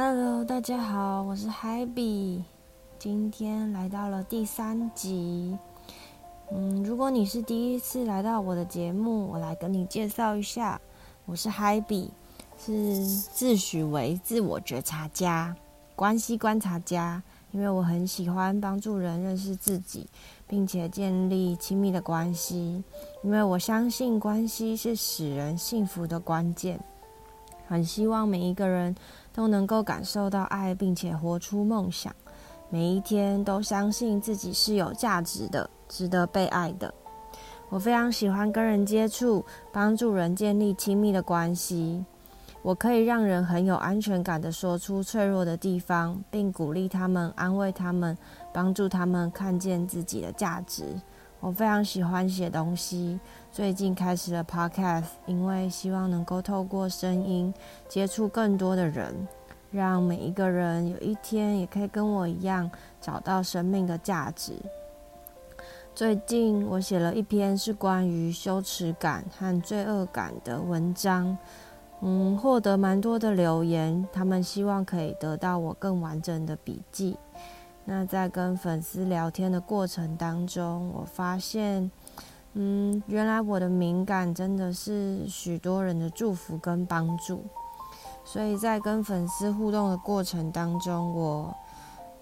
Hello，大家好，我是海比，今天来到了第三集。嗯，如果你是第一次来到我的节目，我来跟你介绍一下，我是海比，是自诩为自我觉察家、关系观察家，因为我很喜欢帮助人认识自己，并且建立亲密的关系，因为我相信关系是使人幸福的关键。很希望每一个人都能够感受到爱，并且活出梦想。每一天都相信自己是有价值的，值得被爱的。我非常喜欢跟人接触，帮助人建立亲密的关系。我可以让人很有安全感地说出脆弱的地方，并鼓励他们、安慰他们，帮助他们看见自己的价值。我非常喜欢写东西，最近开始了 Podcast，因为希望能够透过声音接触更多的人，让每一个人有一天也可以跟我一样找到生命的价值。最近我写了一篇是关于羞耻感和罪恶感的文章，嗯，获得蛮多的留言，他们希望可以得到我更完整的笔记。那在跟粉丝聊天的过程当中，我发现，嗯，原来我的敏感真的是许多人的祝福跟帮助。所以在跟粉丝互动的过程当中，我，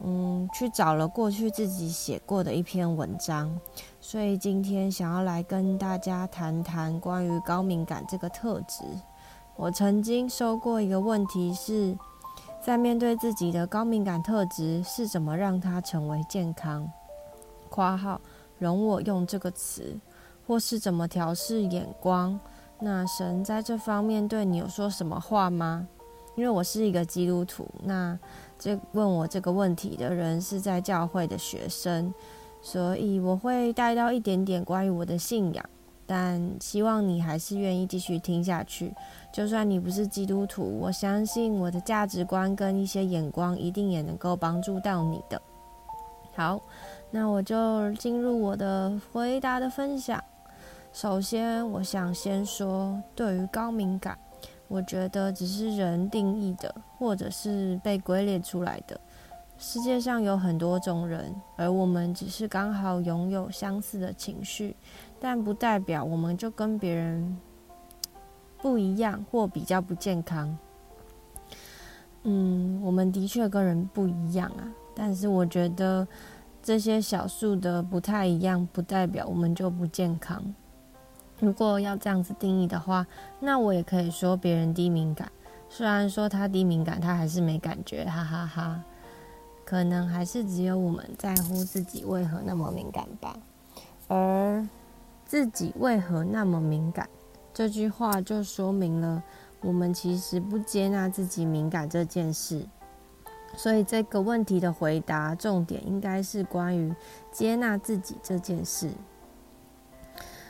嗯，去找了过去自己写过的一篇文章。所以今天想要来跟大家谈谈关于高敏感这个特质。我曾经收过一个问题是，在面对自己的高敏感特质，是怎么让它成为健康？括号容我用这个词，或是怎么调试眼光？那神在这方面对你有说什么话吗？因为我是一个基督徒，那这问我这个问题的人是在教会的学生，所以我会带到一点点关于我的信仰。但希望你还是愿意继续听下去，就算你不是基督徒，我相信我的价值观跟一些眼光一定也能够帮助到你的。好，那我就进入我的回答的分享。首先，我想先说，对于高敏感，我觉得只是人定义的，或者是被归类出来的。世界上有很多种人，而我们只是刚好拥有相似的情绪。但不代表我们就跟别人不一样或比较不健康。嗯，我们的确跟人不一样啊。但是我觉得这些小数的不太一样，不代表我们就不健康。如果要这样子定义的话，那我也可以说别人低敏感。虽然说他低敏感，他还是没感觉，哈哈哈。可能还是只有我们在乎自己为何那么敏感吧。而自己为何那么敏感？这句话就说明了我们其实不接纳自己敏感这件事。所以这个问题的回答重点应该是关于接纳自己这件事。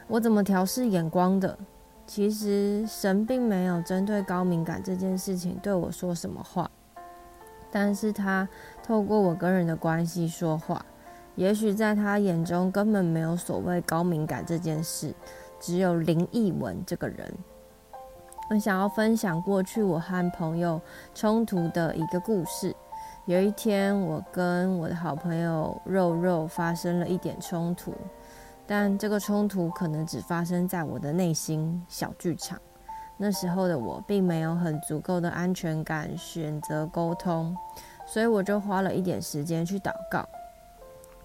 我怎么调试眼光的？其实神并没有针对高敏感这件事情对我说什么话，但是他透过我跟人的关系说话。也许在他眼中根本没有所谓高敏感这件事，只有林奕文这个人。我想要分享过去我和朋友冲突的一个故事。有一天，我跟我的好朋友肉肉发生了一点冲突，但这个冲突可能只发生在我的内心小剧场。那时候的我并没有很足够的安全感选择沟通，所以我就花了一点时间去祷告。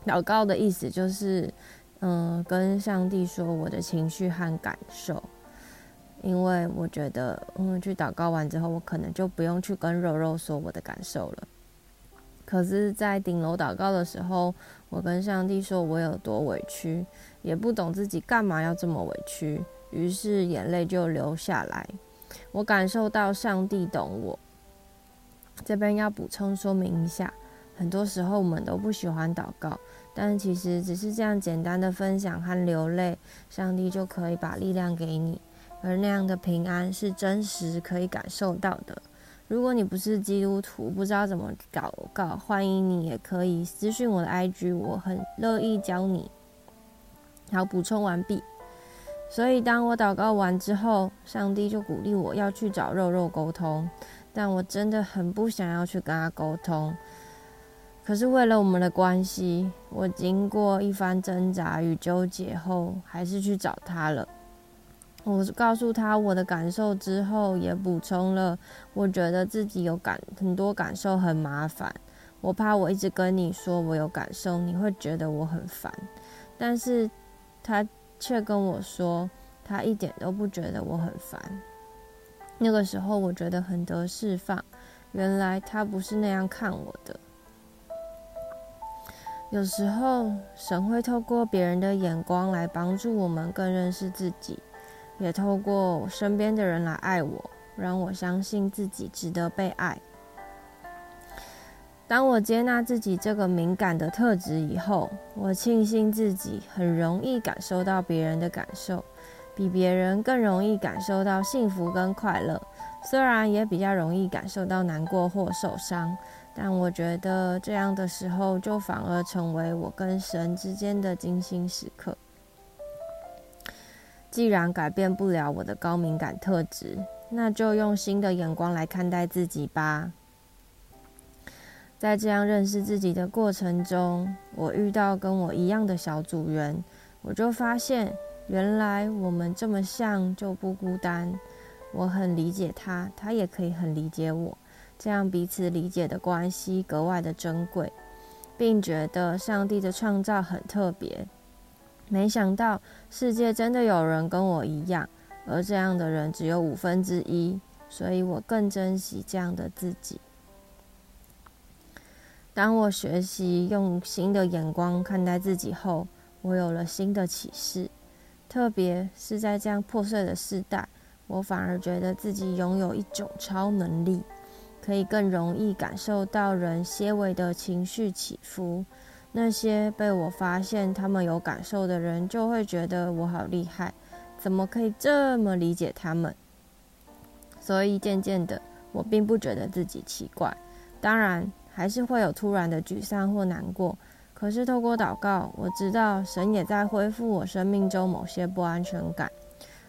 祷告的意思就是，嗯，跟上帝说我的情绪和感受，因为我觉得，嗯，去祷告完之后，我可能就不用去跟肉肉说我的感受了。可是，在顶楼祷告的时候，我跟上帝说我有多委屈，也不懂自己干嘛要这么委屈，于是眼泪就流下来。我感受到上帝懂我。这边要补充说明一下。很多时候我们都不喜欢祷告，但其实只是这样简单的分享和流泪，上帝就可以把力量给你，而那样的平安是真实可以感受到的。如果你不是基督徒，不知道怎么祷告，欢迎你也可以私信我的 IG，我很乐意教你。好，补充完毕。所以当我祷告完之后，上帝就鼓励我要去找肉肉沟通。但我真的很不想要去跟他沟通。可是为了我们的关系，我经过一番挣扎与纠结后，还是去找他了。我告诉他我的感受之后，也补充了，我觉得自己有感很多感受很麻烦，我怕我一直跟你说我有感受，你会觉得我很烦。但是他却跟我说，他一点都不觉得我很烦。那个时候我觉得很得释放，原来他不是那样看我的。有时候神会透过别人的眼光来帮助我们更认识自己。也透过身边的人来爱我，让我相信自己值得被爱。当我接纳自己这个敏感的特质以后，我庆幸自己很容易感受到别人的感受，比别人更容易感受到幸福跟快乐。虽然也比较容易感受到难过或受伤，但我觉得这样的时候就反而成为我跟神之间的精心时刻。既然改变不了我的高敏感特质，那就用新的眼光来看待自己吧。在这样认识自己的过程中，我遇到跟我一样的小组员，我就发现，原来我们这么像就不孤单。我很理解他，他也可以很理解我，这样彼此理解的关系格外的珍贵，并觉得上帝的创造很特别。没想到世界真的有人跟我一样，而这样的人只有五分之一，所以我更珍惜这样的自己。当我学习用新的眼光看待自己后，我有了新的启示。特别是在这样破碎的时代，我反而觉得自己拥有一种超能力，可以更容易感受到人些微的情绪起伏。那些被我发现他们有感受的人，就会觉得我好厉害，怎么可以这么理解他们？所以渐渐的，我并不觉得自己奇怪。当然，还是会有突然的沮丧或难过。可是透过祷告，我知道神也在恢复我生命中某些不安全感。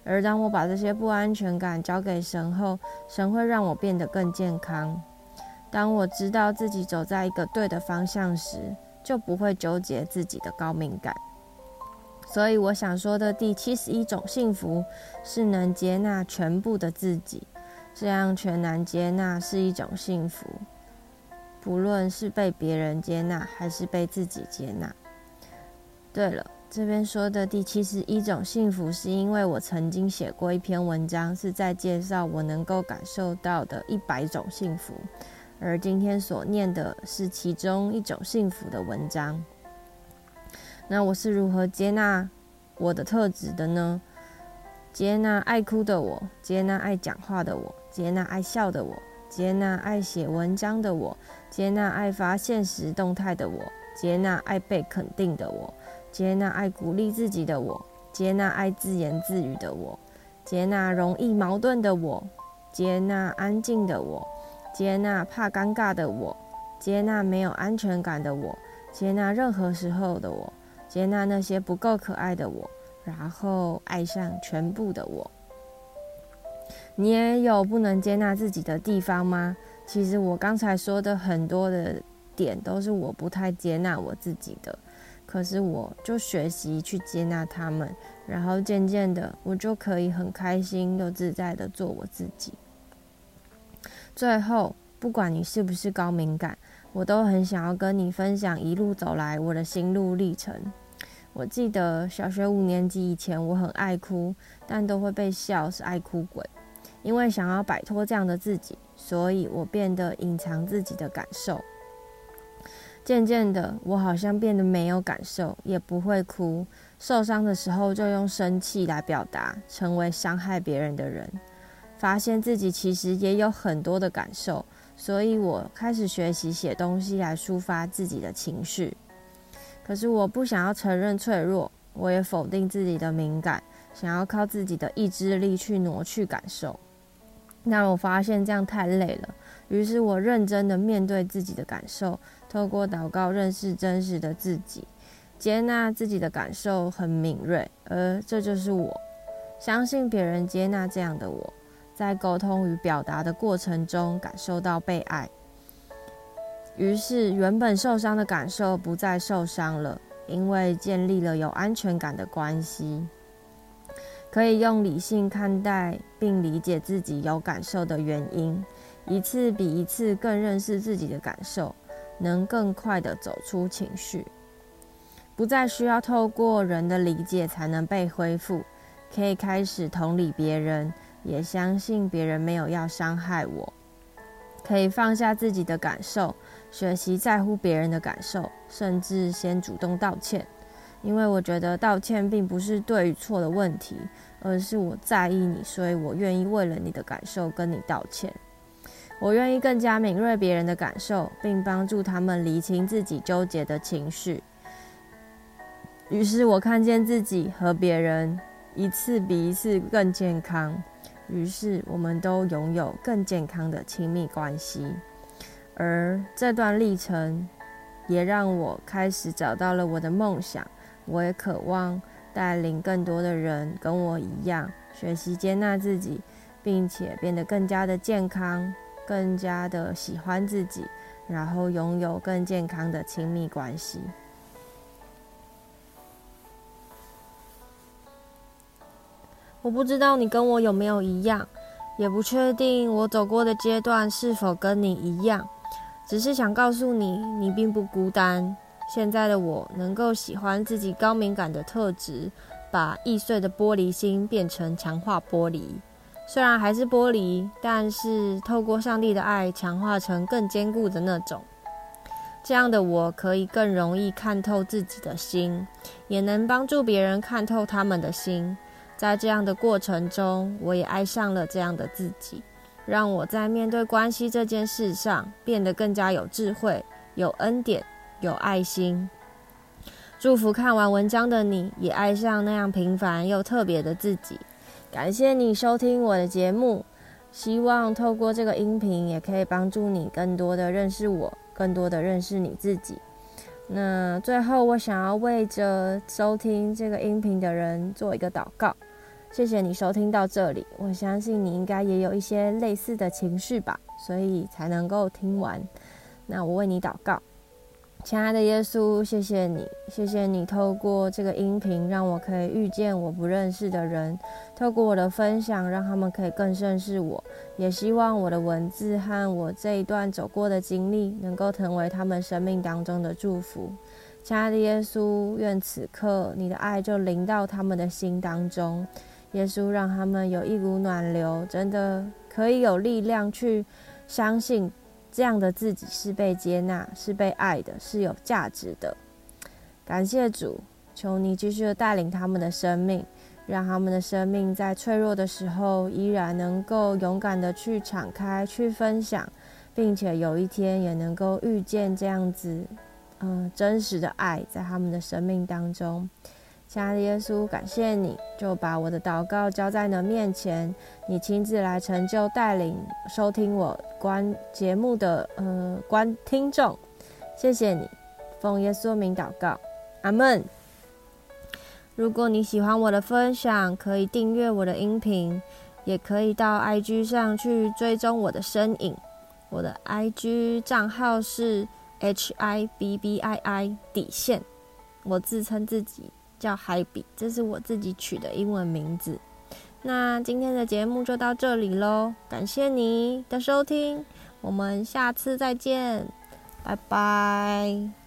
而当我把这些不安全感交给神后，神会让我变得更健康。当我知道自己走在一个对的方向时，就不会纠结自己的高敏感，所以我想说的第七十一种幸福是能接纳全部的自己，这样全然接纳是一种幸福，不论是被别人接纳还是被自己接纳。对了，这边说的第七十一种幸福，是因为我曾经写过一篇文章，是在介绍我能够感受到的一百种幸福。而今天所念的是其中一种幸福的文章。那我是如何接纳我的特质的呢？接纳爱哭的我，接纳爱讲话的我，接纳爱笑的我，接纳爱写文章的我，接纳爱发现实动态的我，接纳爱被肯定的我，接纳爱鼓励自己的我，接纳爱自言自语的我，接纳容易矛盾的我，接纳安静的我。接纳怕尴尬的我，接纳没有安全感的我，接纳任何时候的我，接纳那些不够可爱的我，然后爱上全部的我。你也有不能接纳自己的地方吗？其实我刚才说的很多的点都是我不太接纳我自己的，可是我就学习去接纳他们，然后渐渐的我就可以很开心又自在的做我自己。最后，不管你是不是高敏感，我都很想要跟你分享一路走来我的心路历程。我记得小学五年级以前，我很爱哭，但都会被笑是爱哭鬼。因为想要摆脱这样的自己，所以我变得隐藏自己的感受。渐渐的，我好像变得没有感受，也不会哭。受伤的时候就用生气来表达，成为伤害别人的人。发现自己其实也有很多的感受，所以我开始学习写东西来抒发自己的情绪。可是我不想要承认脆弱，我也否定自己的敏感，想要靠自己的意志力去挪去感受。那我发现这样太累了，于是我认真的面对自己的感受，透过祷告认识真实的自己，接纳自己的感受很敏锐，而这就是我，相信别人接纳这样的我。在沟通与表达的过程中感受到被爱。于是，原本受伤的感受不再受伤了，因为建立了有安全感的关系，可以用理性看待并理解自己有感受的原因，一次比一次更认识自己的感受，能更快地走出情绪，不再需要透过人的理解才能被恢复，可以开始同理别人，也相信别人没有要伤害我，可以放下自己的感受。学习在乎别人的感受，甚至先主动道歉，因为我觉得道歉并不是对与错的问题，而是我在意你，所以我愿意为了你的感受跟你道歉。我愿意更加敏锐别人的感受，并帮助他们厘清自己纠结的情绪。于是我看见自己和别人一次比一次更健康，于是我们都拥有更健康的亲密关系。而这段历程也让我开始找到了我的梦想。我也渴望带领更多的人跟我一样，学习接纳自己，并且变得更加的健康，更加的喜欢自己，然后拥有更健康的亲密关系。我不知道你跟我有没有一样，也不确定我走过的阶段是否跟你一样。只是想告诉你，你并不孤单。现在的我能够喜欢自己高敏感的特质，把易碎的玻璃心变成强化玻璃。虽然还是玻璃，但是透过上帝的爱，强化成更坚固的那种。这样的我可以更容易看透自己的心，也能帮助别人看透他们的心。在这样的过程中，我也爱上了这样的自己。让我在面对关系这件事上变得更加有智慧、有恩典、有爱心。祝福看完文章的你也爱上那样平凡又特别的自己。感谢你收听我的节目，希望透过这个音频也可以帮助你更多的认识我，更多的认识你自己。那最后，我想要为着收听这个音频的人做一个祷告。谢谢你收听到这里，我相信你应该也有一些类似的情绪吧，所以才能够听完。那我为你祷告，亲爱的耶稣，谢谢你，谢谢你透过这个音频让我可以遇见我不认识的人，透过我的分享让他们可以更认识我，也希望我的文字和我这一段走过的经历能够成为他们生命当中的祝福。亲爱的耶稣，愿此刻你的爱就临到他们的心当中。耶稣让他们有一股暖流，真的可以有力量去相信这样的自己是被接纳、是被爱的、是有价值的。感谢主，求你继续带领他们的生命，让他们的生命在脆弱的时候依然能够勇敢的去敞开、去分享，并且有一天也能够遇见这样子，嗯、真实的爱在他们的生命当中。亲爱的耶稣，感谢你，就把我的祷告交在你的面前，你亲自来成就带领收听我观节目的呃观听众，谢谢你，奉耶稣名祷告，阿门。如果你喜欢我的分享，可以订阅我的音频，也可以到 IG 上去追踪我的身影，我的 IG 账号是 H I B B I I 底线，我自称自己。叫海比，这是我自己取的英文名字。那今天的节目就到这里喽，感谢你的收听，我们下次再见，拜拜。